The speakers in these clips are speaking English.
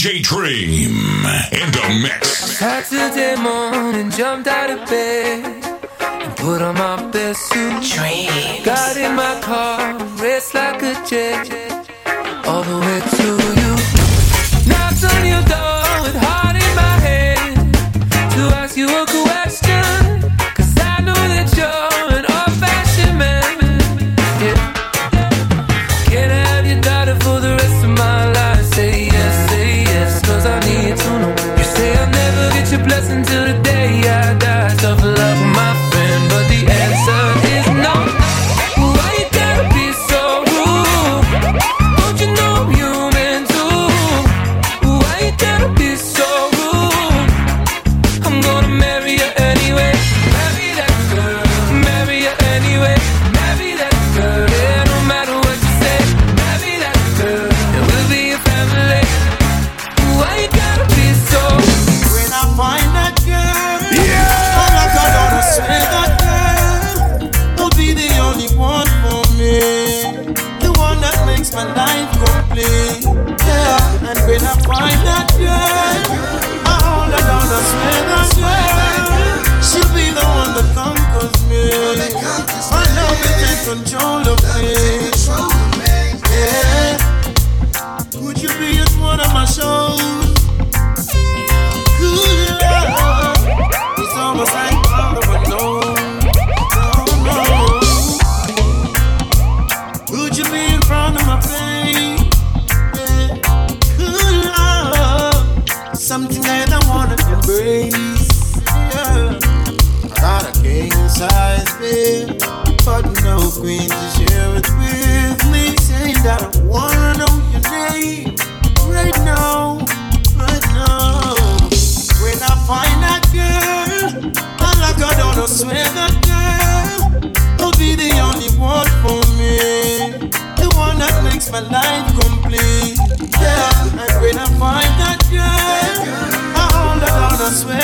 DJ Dream in the mix. Saturday morning, jumped out of bed and put on my best suit. Dreams. Got in my car, raced like a jet, all the way to you. Knocked on your door with heart in my head to ask you a question.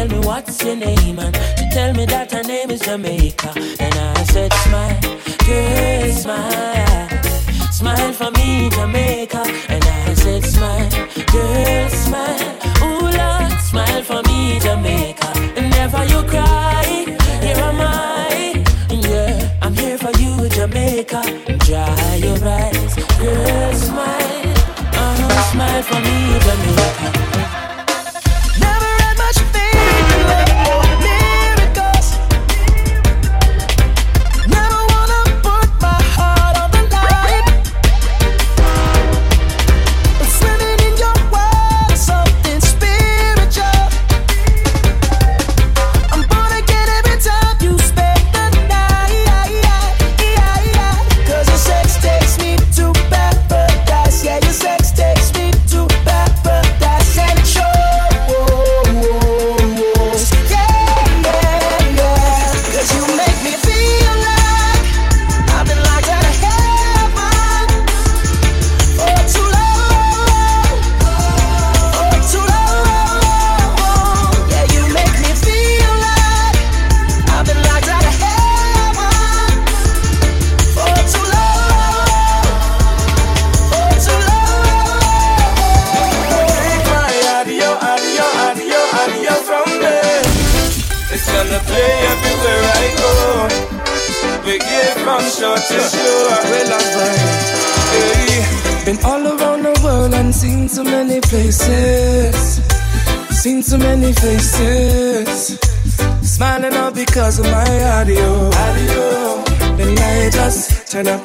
tell me what's your name, and she tell me that her name is Jamaica. And I said, smile, girl, smile.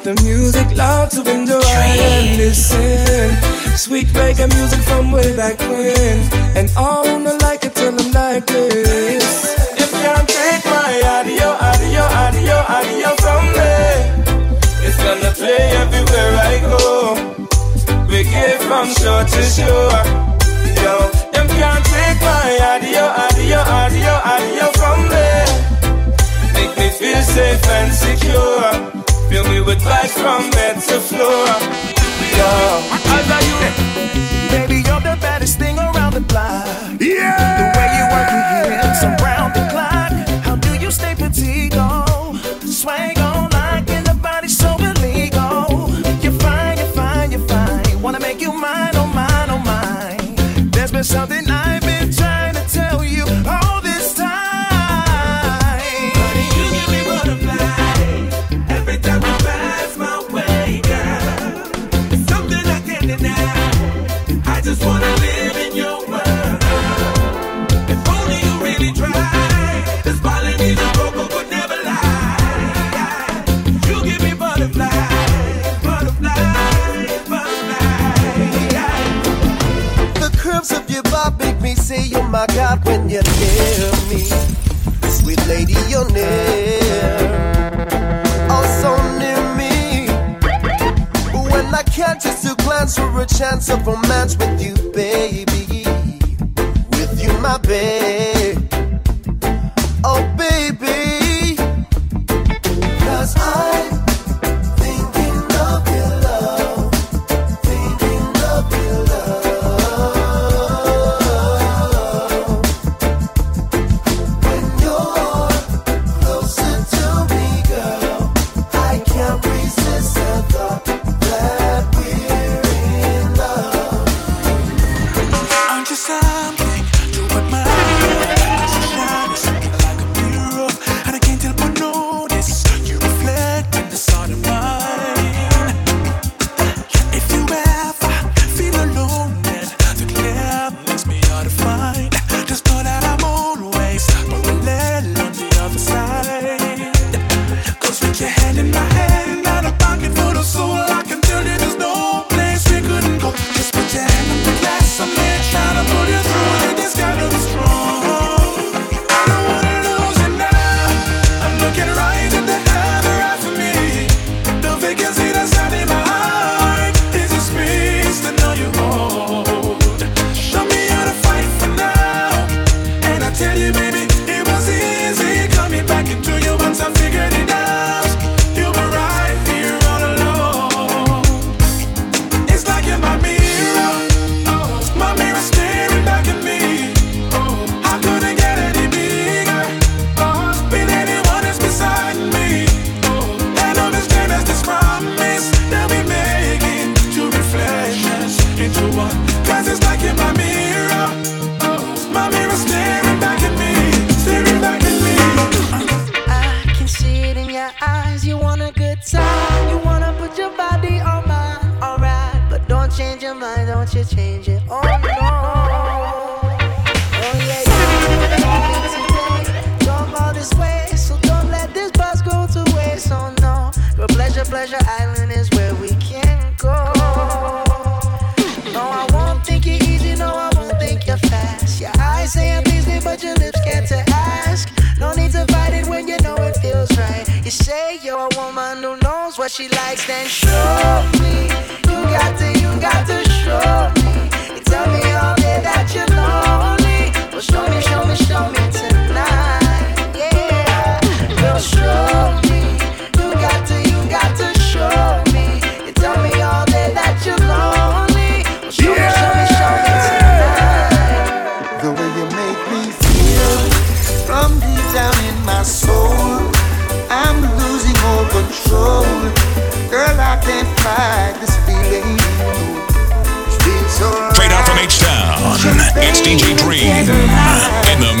the music loud to window I listen. Sweet reggae music from way back when. would vibe from bed to floor. Yo, I love you. Baby, you're the baddest thing around the block. Yeah. The way you work your hips around the clock. How do you stay petite? Oh, swag on like and the body so illegal. You're fine, you're fine, you're fine. Wanna make you mine, oh mine, oh mine. There's been something for a chance of romance with you, baby. With you, my baby.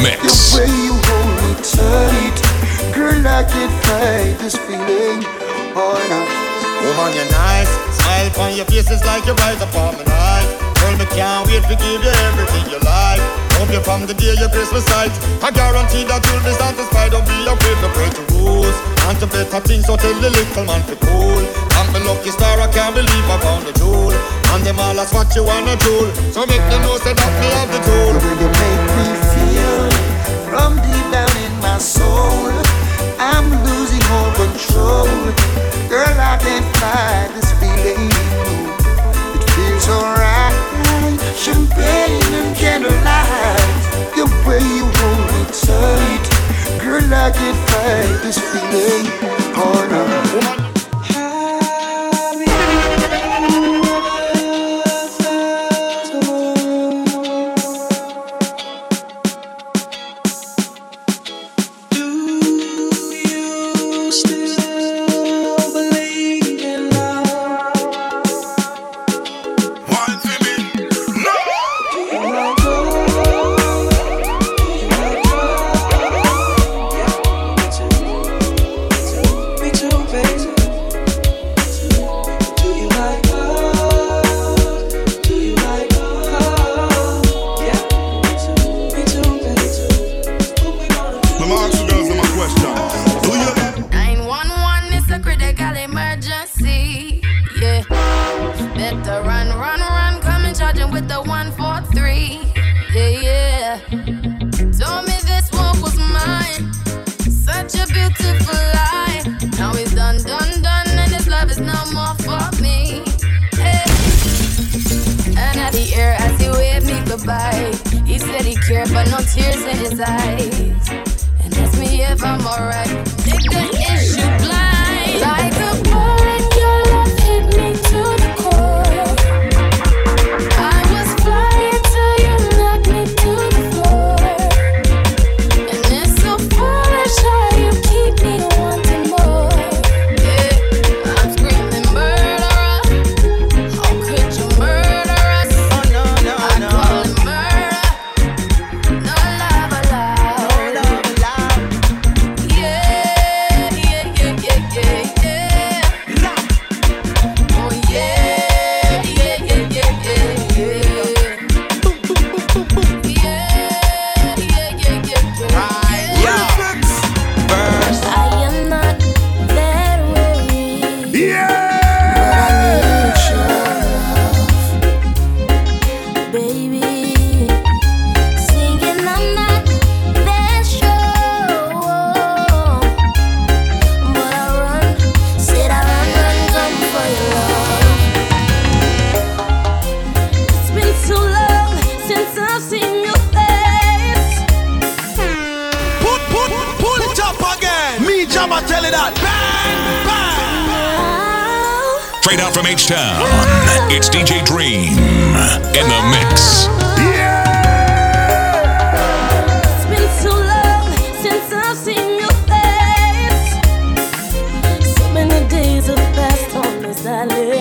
mix. The way you hold me tight, girl, I can't fight this feeling Oh, night. Woman, you're nice. Smile on your face is like your eyes upon my life. Girl, me can't wait to give you everything you like. Hope you from the day your Christmas sight. I guarantee that you'll be satisfied. Don't be afraid to break the rules and to better things. So tell the little man to cool. I'm the lucky star. I can't believe I found a jewel. And them all that's what you wanna do. So make the know say that me have the tool. Will you make me from deep down in my soul. I'm losing all control. Girl, I can't fight this feeling. It feels alright. Champagne and candlelight. The way you hold me tight. Girl, I can't fight this feeling. I.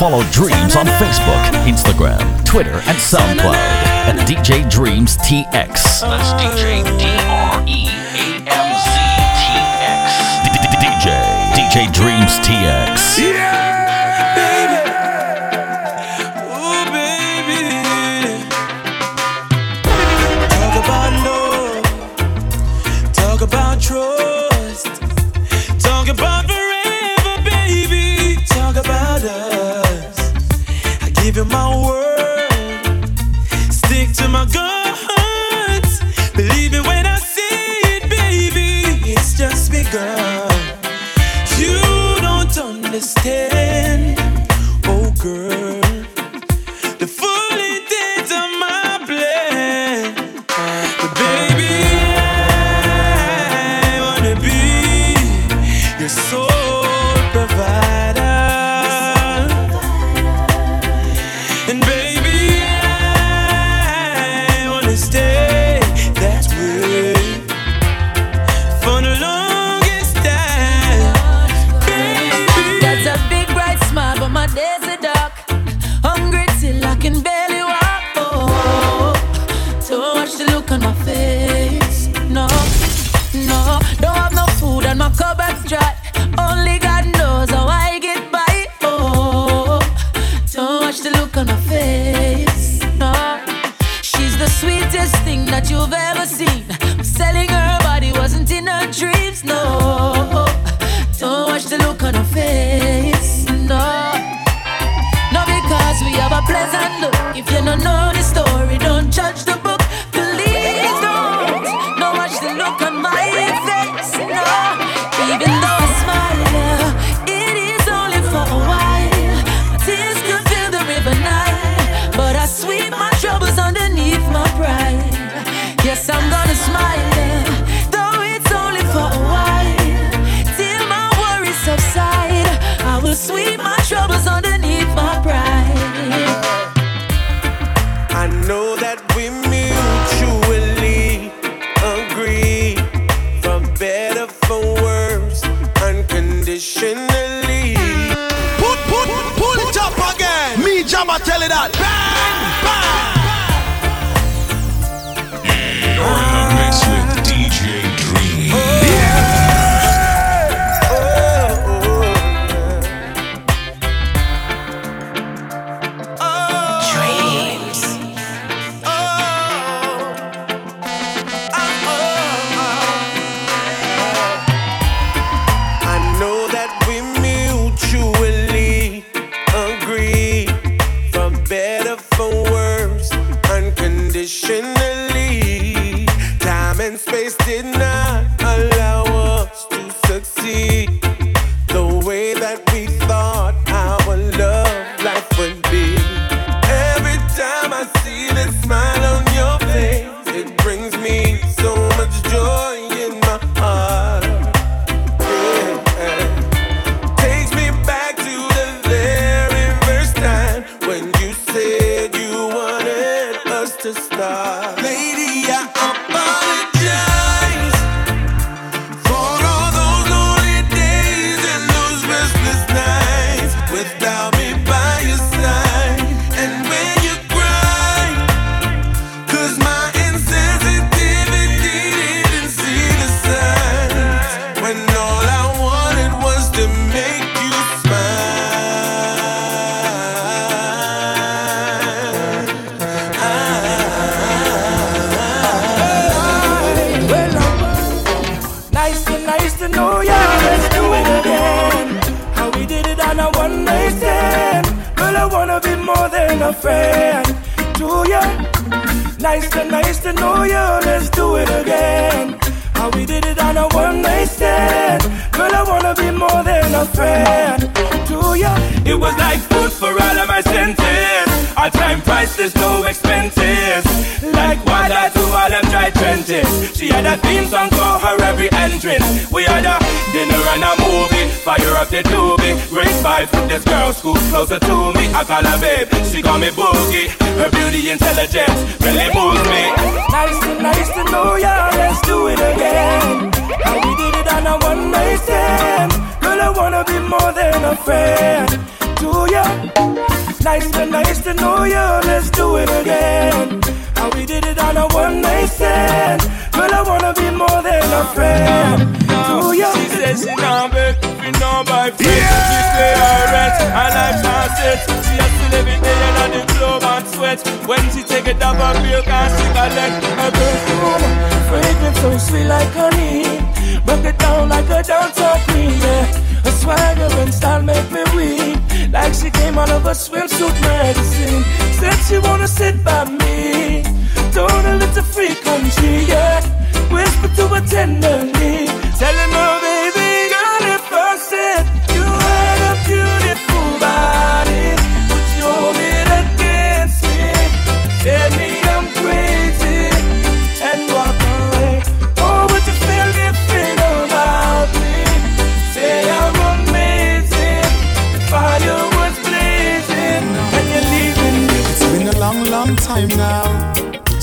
Follow Dreams on Facebook, Instagram, Twitter, and SoundCloud at DJ Dreamz TX. That's DJ D R E A M Z T X. DJ DJ Dreamz TX. I tell you that. Bang, bang. superstar. Lady, I'm a friend to you. Nice to nice to know you. Let's do it again. How we did it on a one night stand. Girl, I wanna be more than a friend to you. It was like food for all of my senses. Our time priceless, no expenses. Like what I 120. She had a theme song for her every entrance. We had a dinner and a movie, fire up the doobie. Great vibe from this girl, school closer to me. I call her babe, she call me boogie. Her beauty intelligence really moves me. Nice tonight. blessing and beg you know by faith yeah. we stay alright Our life's not set She has to live in the end of the globe and sweat. When she take a dab of milk and she collect Her perfume fragrance so sweet like honey. Buck it down like a downtown queen yeah. Her swagger and style make me weak Like she came out of a swimsuit magazine Said she wanna sit by me. Don't a little freak free country, yeah. Whisper to her tenderly. Telling her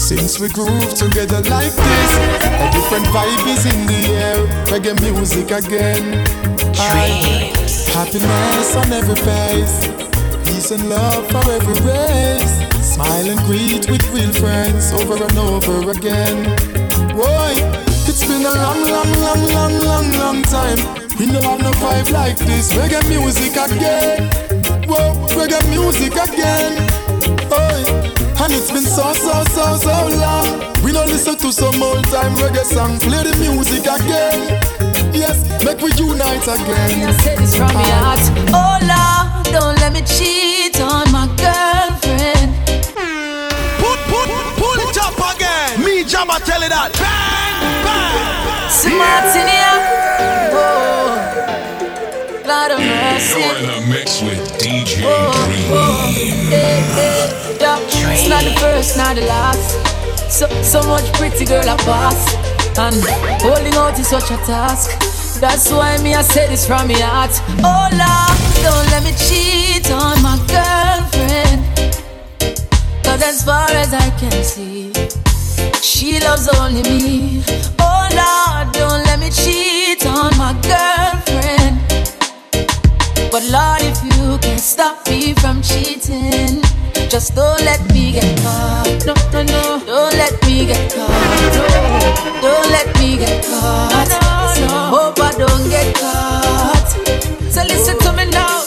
Since we groove together like this, a different vibe is in the air. Reggae music again. Dreams. Happiness on every face. Peace and love for every race. Smile and greet with real friends over and over again. Boy, it's been a long, long, long, long, long, long time. We don't have no vibe like this. Reggae music again. Whoa, reggae music again. Oh. And it's been so, so, so, so long. We don't listen to some old time reggae song. Play the music again. Yes, make we unite again. I say this from your heart. Oh, Lord, don't let me cheat on my girlfriend. Put, put, pull it up again. Me, Jama, tell it that. Bang, bang. Smartinia. Yeah. Oh. You're in a mix with DJ oh, Dream. Yeah. Dream. It's not the first, not the last. So, so much pretty girl I pass. And holding out is such a task. That's why me I say this from my heart. Oh love, don't let me cheat on my girlfriend. Cause as far as I can see, she loves only me. Oh Lord, don't let me cheat on But Lord, if you can stop me from cheating, just don't let me get caught. No, no, no. Don't let me get caught. No, don't let me get caught. No, no. Hope I don't get caught. So listen to me now.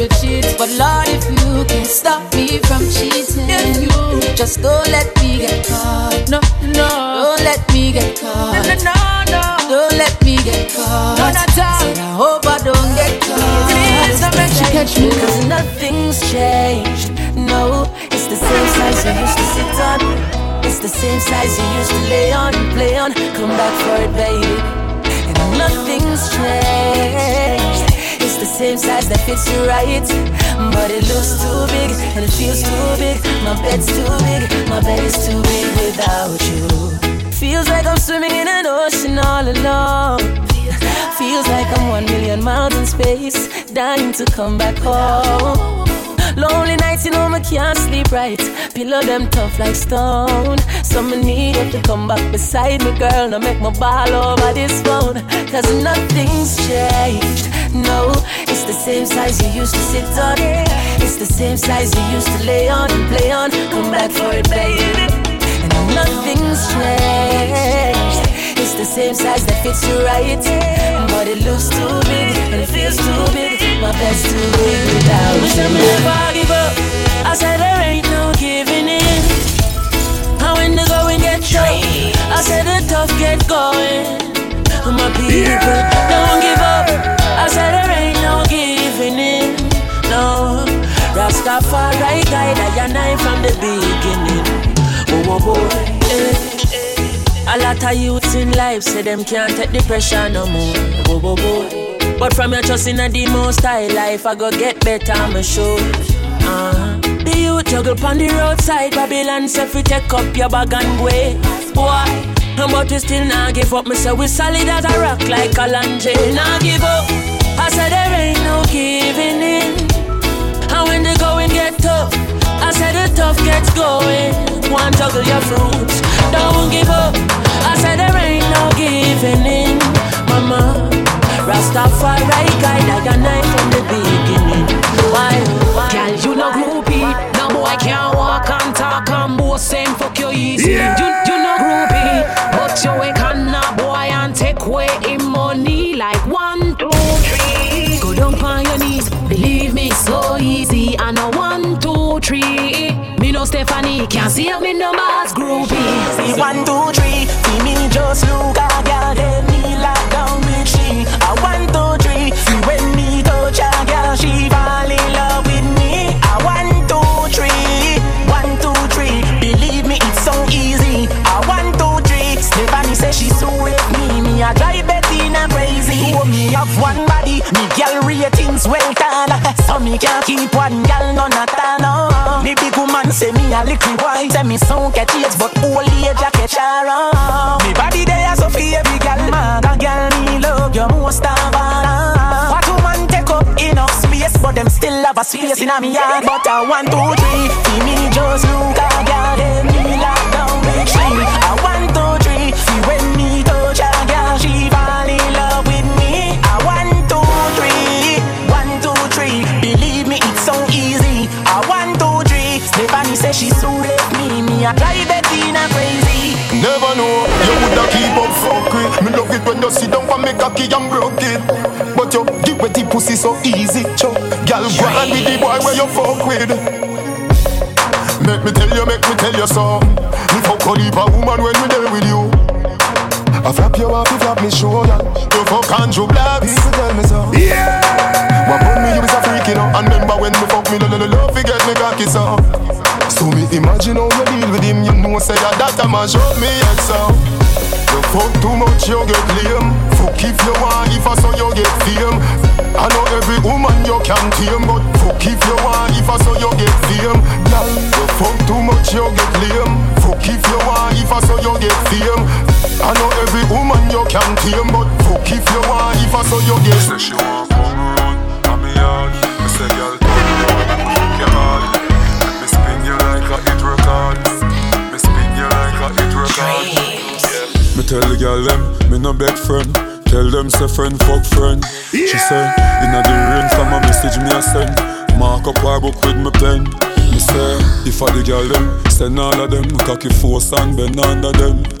Please don't let me cheat. But Lord, if you can stop me from cheating, you just don't let me get caught. No, no, don't let me get caught. No, no, no, don't let me get caught. No, not. Said I hope I don't get caught. Please make you catch me. Cause nothing's changed. No, it's the same size you used to sit on. It's the same size you used to lay on, play on. Come back for it, baby. And nothing's changed. Same size that fits you right. But it looks too big and it feels too big. My bed's too big, my bed is too big without you. Feels like I'm swimming in an ocean all alone. Feels like I'm one million miles in space, dying to come back home. Lonely nights, you know me can't sleep right. Pillow them tough like stone. So me need you to come back beside me, girl. Now make my ball over this phone. Cause nothing's changed. No, it's the same size you used to sit on. It's the same size you used to lay on and play on. Come back for it, baby. And nothing's changed. It's the same size that fits you right. But it looks too big and it feels too big. My bed's too big without you. say me never give up. I said there ain't no giving in. And when the going get tough, I said the tough get going. My people don't give up. I said there ain't no giving in. No, Rastafari guide I and I from the beginning. Oh, oh boy. eh. A lot of youths in life say them can't take the pressure no more. Oh, oh, boy. But from your trust in a the most high life, I go get better, I'm sure. Uh-huh. The youth juggle pon the roadside, Babylon say fi take up your bag and go. Boy, but we still not give up. Me say we solid as a rock like a lunge. Not give up. I said there ain't no giving in. And when the going get tough, I said the tough gets going. One juggle your fruits, don't give up. I said there ain't no giving in, mama. Rastafari guide like a knife from the beginning. Why? Why? Girl, you no groupie. No boy can't walk and talk and boast saying fuck you easy. You, you no groupie. But you wake on a boy and take away him money like one, two, three. Go down on your knees. Believe me, so easy. And a one, two, three. Me no Stephanie can't see me no mass groupie. See one, two, three. See me just look Me girl ratings well done. So me can't keep one girl none at all. Me big woman say me a little boy. Say me so catch it, but old age a catch on. Me body there so for every girl. Man, a girl me love you most of all. What woman take up enough space, but them still have a space in a me yard. But I want two, three, see me just look a girl. Three. Stephanie says she so left me. Me a drive Bettina crazy. Never know, you woulda keep up fuck with Me love it when you sit down and make cocky and broke it. But you give with the pussy so easy, cho. Girl, go on with the boy where you fuck with. Make me tell you, make me tell you so Me fuck a deeper woman when we there with you. I flap you off, you flap me shoulder You fuck Andrew Blacks People tell me so Yeah. What put me, you is a freak, you know And remember when me fuck me, lo lo lo love, forget me cocky so So me imagine how you deal with him. You know say that that a mash up me so. You fuck too much you get lame. Fuck if you want if I saw you get fame. I know every woman you can tame But fuck if you want if I saw you get fame. Girl, you fuck too much you get lame. Fuck if you want if I saw you get fame. I know every woman you can tame But fuck if you want if I saw you get Say no beg friend. Tell them say friend fuck friend. She say, inna the rain from a message me a send. Mark up her book with me pen. Me say, if I the girl them Send all of them, cocky force and bend under them.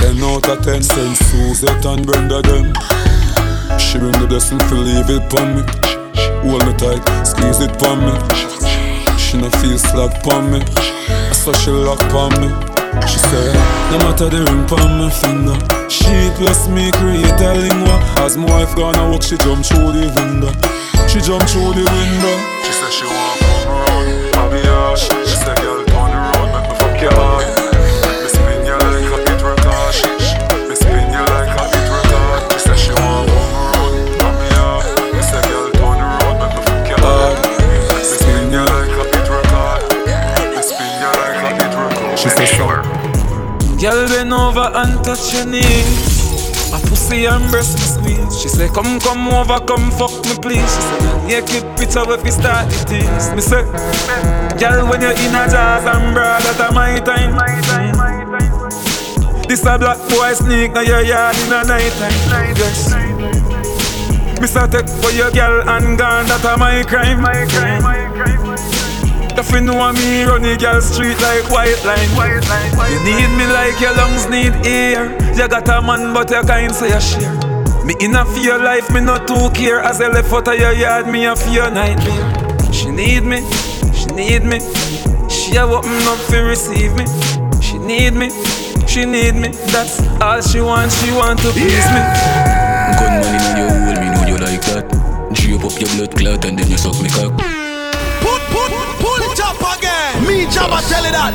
Ten out of ten, send Suzette and Brenda them. She bring the blessing for leave it pon me. Hold me tight, squeeze it pon me. She no feel slack pon me. So she lock pon me She said, no matter the ring pon my finger. She plus me create a lingua. As my wife gonna walk, she jump through the window. She jump through the window. She said she want come around, I'll be out She say, girl, touch your knees. My pussy and breast me squeeze. She say come come over, come fuck me please. She say Yeah, keep it picture if we start the tease. Me say, girl when you're in a jazz and broad that my time. This a black boy sneak now your yard in a night time. Yes. Say take for your girl and gone that a my crime. My crime. If you know me, run the girl street like white line. You need me like your lungs need air. You got a man, but you kind so you share. Me in a fear life, me not too care. As I left out of your yard, me a fear nightmare. She need me, she need me. She a open up to receive me. She need me, she need me. That's all she want. She want to please me. Gunman in your hole, me know you like that. Drape up your blood clot and then you suck me cock. Me, Jabba, tell it that.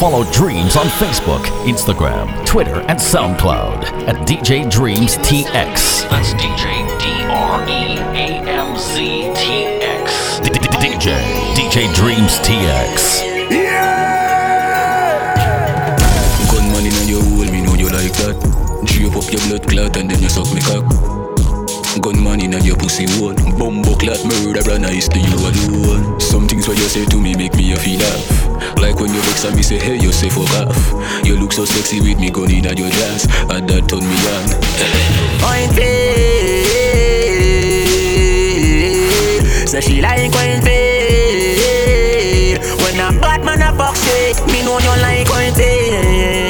Follow Dreams on Facebook, Instagram, Twitter, and SoundCloud at DJ Dreamz TX. That's DJ D R E A M Z T X. DJ DJ Dreamz TX. Yeah! Gunman in your hole, me know you like that. Drape up your blood clot and then you suck me cock. Gunman in and your pussy hole. Bumbo clot murderer nice to you alone. Some things what you say to me make me a feel laugh Like when you vex and me say hey you say fuck off. You look so sexy with me gun in at your dress And that turn me on. Point feel So she like point feel When a bad man a fuck shit Me know you like point feel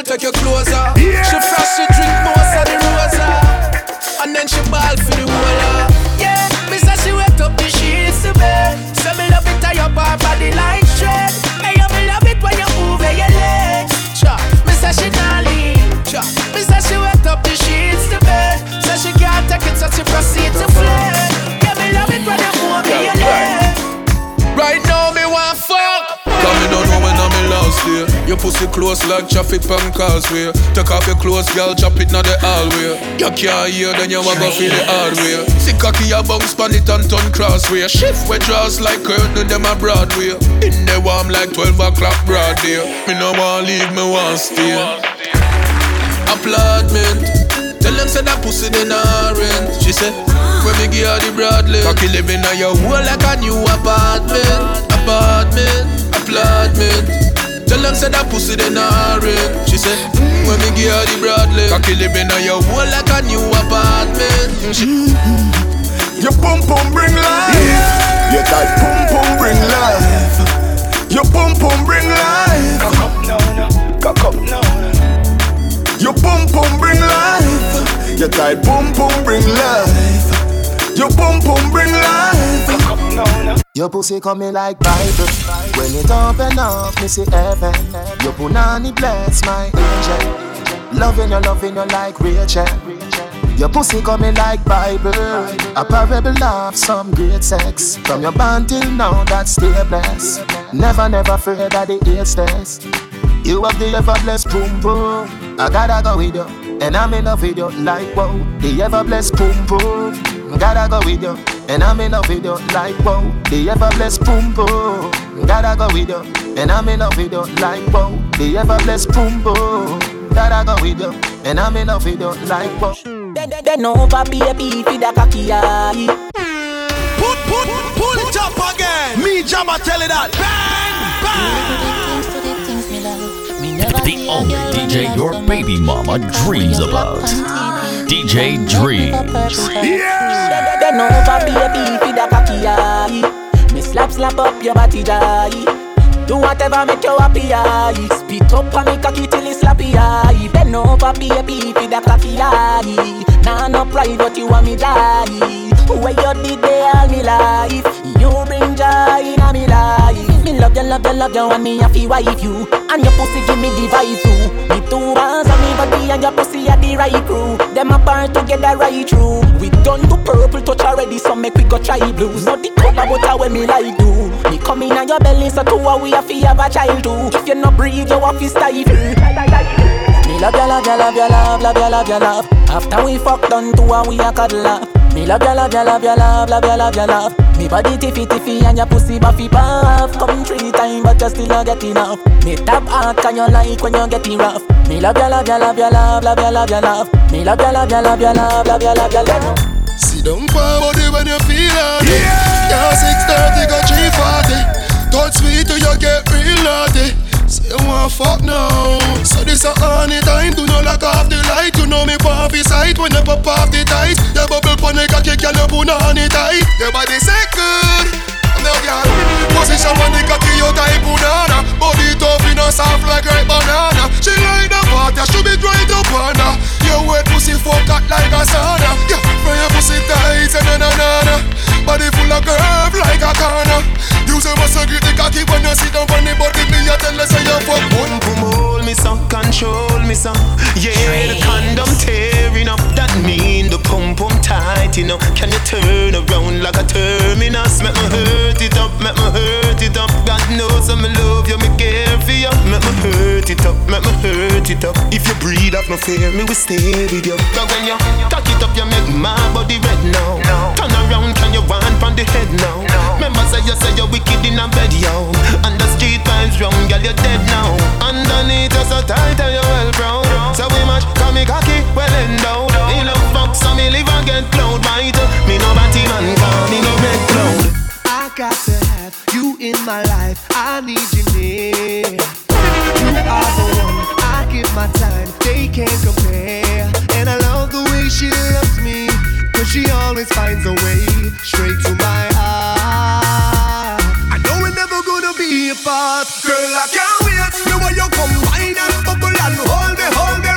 Girl, take your clothes off. She frost, she drink most of the rosa. And then she ball for the whole Yeah, me say she wet up the sheets to bed. So me love it how your bar body like straight. Hey, you me love it when you move your legs. Cha, me say she not lean. Cha, me say she wet up the sheets to bed. So she can't take it, so she proceed to flirt. Your pussy close like traffic on causeway Take off your clothes, girl, chop it now the hallway You can't hear, then you a go feel the hard way. See cocky a bounce pan it and turn crossway Shift where draws like curtain, them a Broadway. In the warm like 12 o'clock broad day. Me no want leave, me want stay. Applaudment. Tell them say that pussy they not rent. She said, when me give her the Bradley Cocky living on your wall like a new apartment. Apartment. Apartment. Tell them say that pussy they not red. She said, mm, when me give her the broadly, cocky living on your wall like a new apartment. Mm, She, Your pum pum bring life. Your tight pum pum bring life. Your pum pum bring life. Cock up now, cock up now. Your pum pum bring life. Your tight pum pum bring life. Your pum pum bring life. Now. Your pussy coming like Bible. When it open up, me see heaven. Your punani bless my angel. Loving you, loving you like Rachel. Your pussy coming like Bible. A parable of some great sex. From your band till now, that's still blessed. Never, never afraid that the AIDS test. You have the ever blessed boom boom. I gotta go with you, and I'm in with you like wow. The ever blessed boom boom. Gotta go with you, and I'm in love with you like wow. The ever blessed boom boom. Gotta go with you, and I'm in love with you like wow. The ever blessed boom boom. Gotta go with you, and I'm in love with you like wow. Then, then, then over baby feed a cocky eye. Put, put, pull it up again. Me Jabba tell it that. Bang, bang. The only DJ your baby mama dreams about. DJ Dreamz. Over baby feed a. Me slap slap up your body. Do whatever make you happy eye. Spit up on me cocky till it's slappy eye. Then over baby feed a cocky eye. Nah no pride what you want me die. Where you did they all me life. Love you, love you, love you, and me happy wife you. And your pussy give me the vibe too. Me two hands on me body and your pussy are the right crew. Them apart together right through. We done to purple touch already, so make we go try blues. Not the color, but how me like do. Me come in on your belly, so two we have to have a child too. If you not breathe, you have to stifle. Me love you, love you, love you, love, love you, love you, love. After we fuck done two and we a cuddle up. Me love you, love you, love you, love, love you, love you, love. Me body tiffy tiffy and your pussy buffy buff. Come three times but you still not get enough. Me tap hard can you like when you getting rough. Me love you, love you, love you, love, love you, love you, love. Me love you, love you, love you, love, love you, love you, love. Sit down for body when you feel it. Yeah. Yeah, 630 got 340. Touch sweet till you get real naughty. You want fuck now. So this a honey time. Do not lock off the light. You know me pop sight when you pop off the tight. Your bubble pon the cocky, girl you put on it tight. Your body say good. No girl, position on the cocky, you type banana. Body tough, you know soft like ripe banana. She like the water, she be dry to panda. Your wet pussy fuck hot like a sauna. Yeah, from your pussy tight na na na na. Body full of curve like a corner. Use a muscle grip the cocky when you sit down on the body. Me a tell us say you fuck. Boom boom hold me some, control me some. Yeah, the condom tearing up. That mean the pum pum tight, you know. Can you turn around like a terminus? Make me hurt it up, make me hurt it up. God knows I'm in love you, me care for you. Make me hurt it up, make me hurt it up. If you breathe up no fear, me will stay with you. Cause when you cock it up, you make my body red now. Turn around, can you want from the head now? Remember say you say you're wicked in a bed, yo. And the street vibes wrong, girl, you're dead now. Underneath you're so tight and you're well proud. So we match, call me cocky, well endowed. Me love fuck, so me live and get cloud white. Me no batty man, call me no red cloud. I got to have you in my life. I need you near. You are the one I give my time. They can't compare. And I love the way she loves me. Cause she always finds a way straight to my heart. Apart. Girl, I can't wait. The way you combine and bubble and hold me, hold me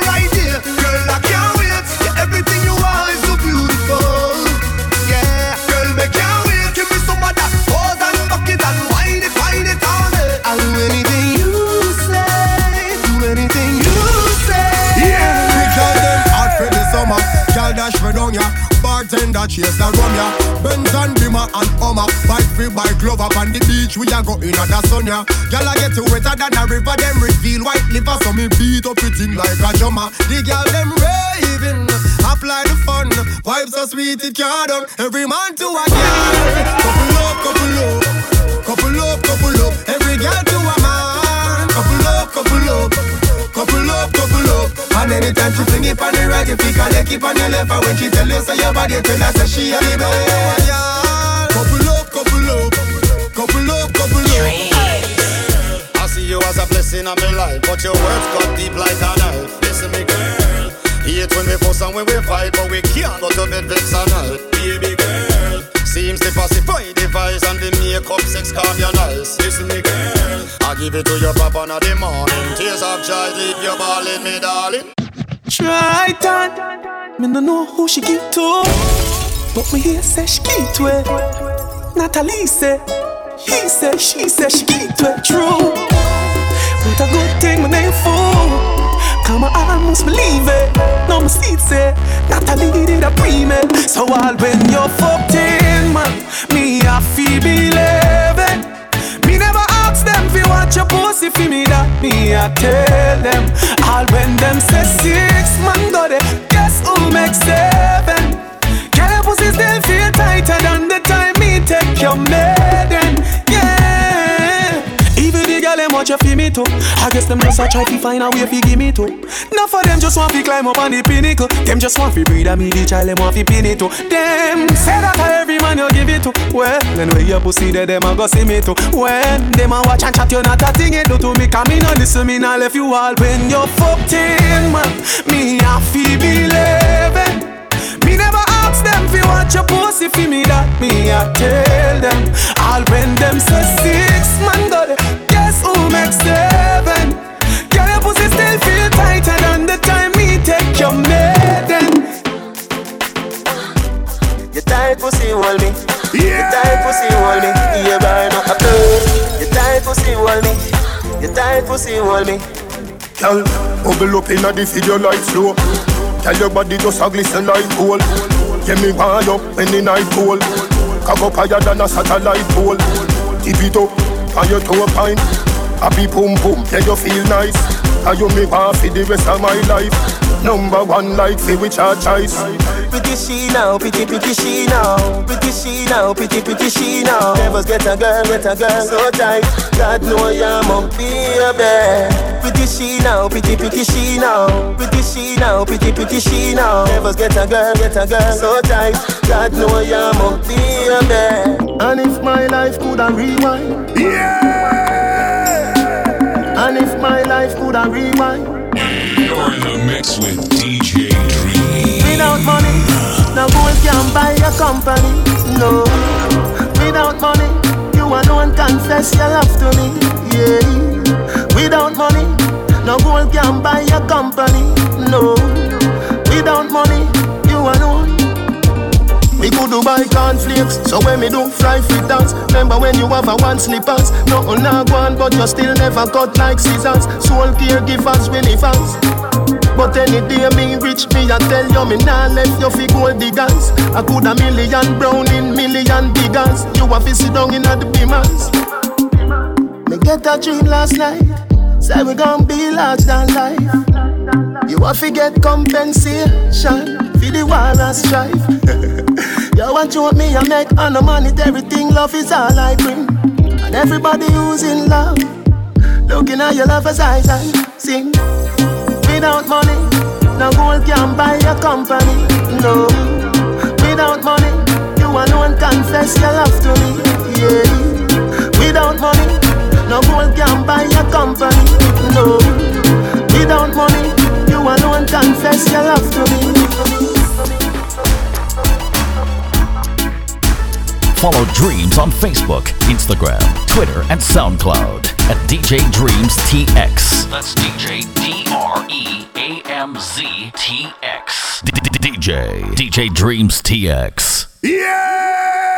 Bartender chase the rum ya. Benz and Bimmer and Hummer. Bike free bike glove up on the beach. We a go in at the sun ya. Girl I get you wetter than a river. Them reveal white liver so me beat up it in like a drummer. The girl them raving. Apply the fun. Vibes so sweet it can't done. Every man to a girl. Couple up, couple up. Couple up, couple up. Every girl to a man. Couple up, couple up. Couple up, couple up. And anytime she fling it on the right, you pick a leg keep on your left. And when she tell you say your body, tell her say she a the. Couple up, couple up. Couple up, couple up. I see you as a blessing of my life, but your words cut deep like a knife. Listen me, girl. Hate when we fuss and when we fight, but we can't go to bed vex and night. Baby girl. Seems to pacify the vice and the makeup sex calm your nice. Listen me, girl. I give it to your papa in the morning. Tears of joy, leave your balling, me darling. Try on. Me no know who she give to, but me hear say she give to it. Natalie say, he say, she say she give to it. True, but a good thing my name for. Come on, I almost believe it. No seat say, Natalie did a pre me. So all when you're 14, man, me I feel believe it. Watch your pussy fi me that me I tell them. All when them say six man go there, guess who make seven? Girl your pussy still feel tighter than the time me take your maiden. Them watch you fi me too. I guess them just a try to find a way fi give me too. Enough for them just want fi climb up on the pinnacle. Them just want fi breed a me the child them want fi pin it to. Them say that a every man you give it to. Well, then where your pussy there them a go see me too. When them a watch and chat you not a thing it do to me. Come me no listen me not left you all when you're 14 man. Me a fi believe it. Me never ask them fi watch your pussy fi me that me I tell them. All when them say six man go there, who makes seven? Girl your pussy still feel tighter than the time me take your maiden. You tight pussy hold me. You tight pussy hold me. You burn up a bird. You tight pussy hold me. You tight pussy hold me. Girl, bubble up inna the video like slow. Tell your body just a glisten like gold. Get me wind up when the night cold. Cock up higher than a satellite pole. Tip it up on your toe pine. Happy boom boom, yeah you feel nice. And you me want for the rest of my life. Number one like for which I choice. Pretty she now, pretty pretty she now, pretty she now, pretty pretty she now. Never get a girl, get a girl so tight. God know I'm a baby. Pretty she now, pretty pretty she now, pretty she now, pretty pretty she now. Never get a girl, get a girl so tight. God know I'm a baby. And if my life could a rewind, yeah. And if my life could a rewind. You're in the mix with DJ Dream. Without money, no gold can buy a company. No, without money, you alone confess your love to me. Yeah, without money, no gold can buy a company. No, without money, you alone. Me could do buy cornflakes, so when me do fry free dance Remember when you have a one slippers? Nothing not one, but you still never cut like scissors. Soul caregivers, really fans but any day me rich me I tell you me nah left you fi gold diggers. I could a million brown in million diggers. You a fi sit down in a the beamers. Me get a dream last night. Say we gon' be large than life. You a fi get compensation For the war and strife You want want me I make? On the money Everything love is all I bring. And everybody who's in love. Looking at your lover's eyes and sing. Without money, no gold can buy your company. No, without money, you alone confess your love to me. Yeah, without money, no gold can buy your company. No, without money, you alone confess your love to me. Follow Dreamz on Facebook, Instagram, Twitter, and SoundCloud at DJ Dreamz TX. That's DJ D R E A M Z T X. DJ DJ Dreamz TX. Yeah!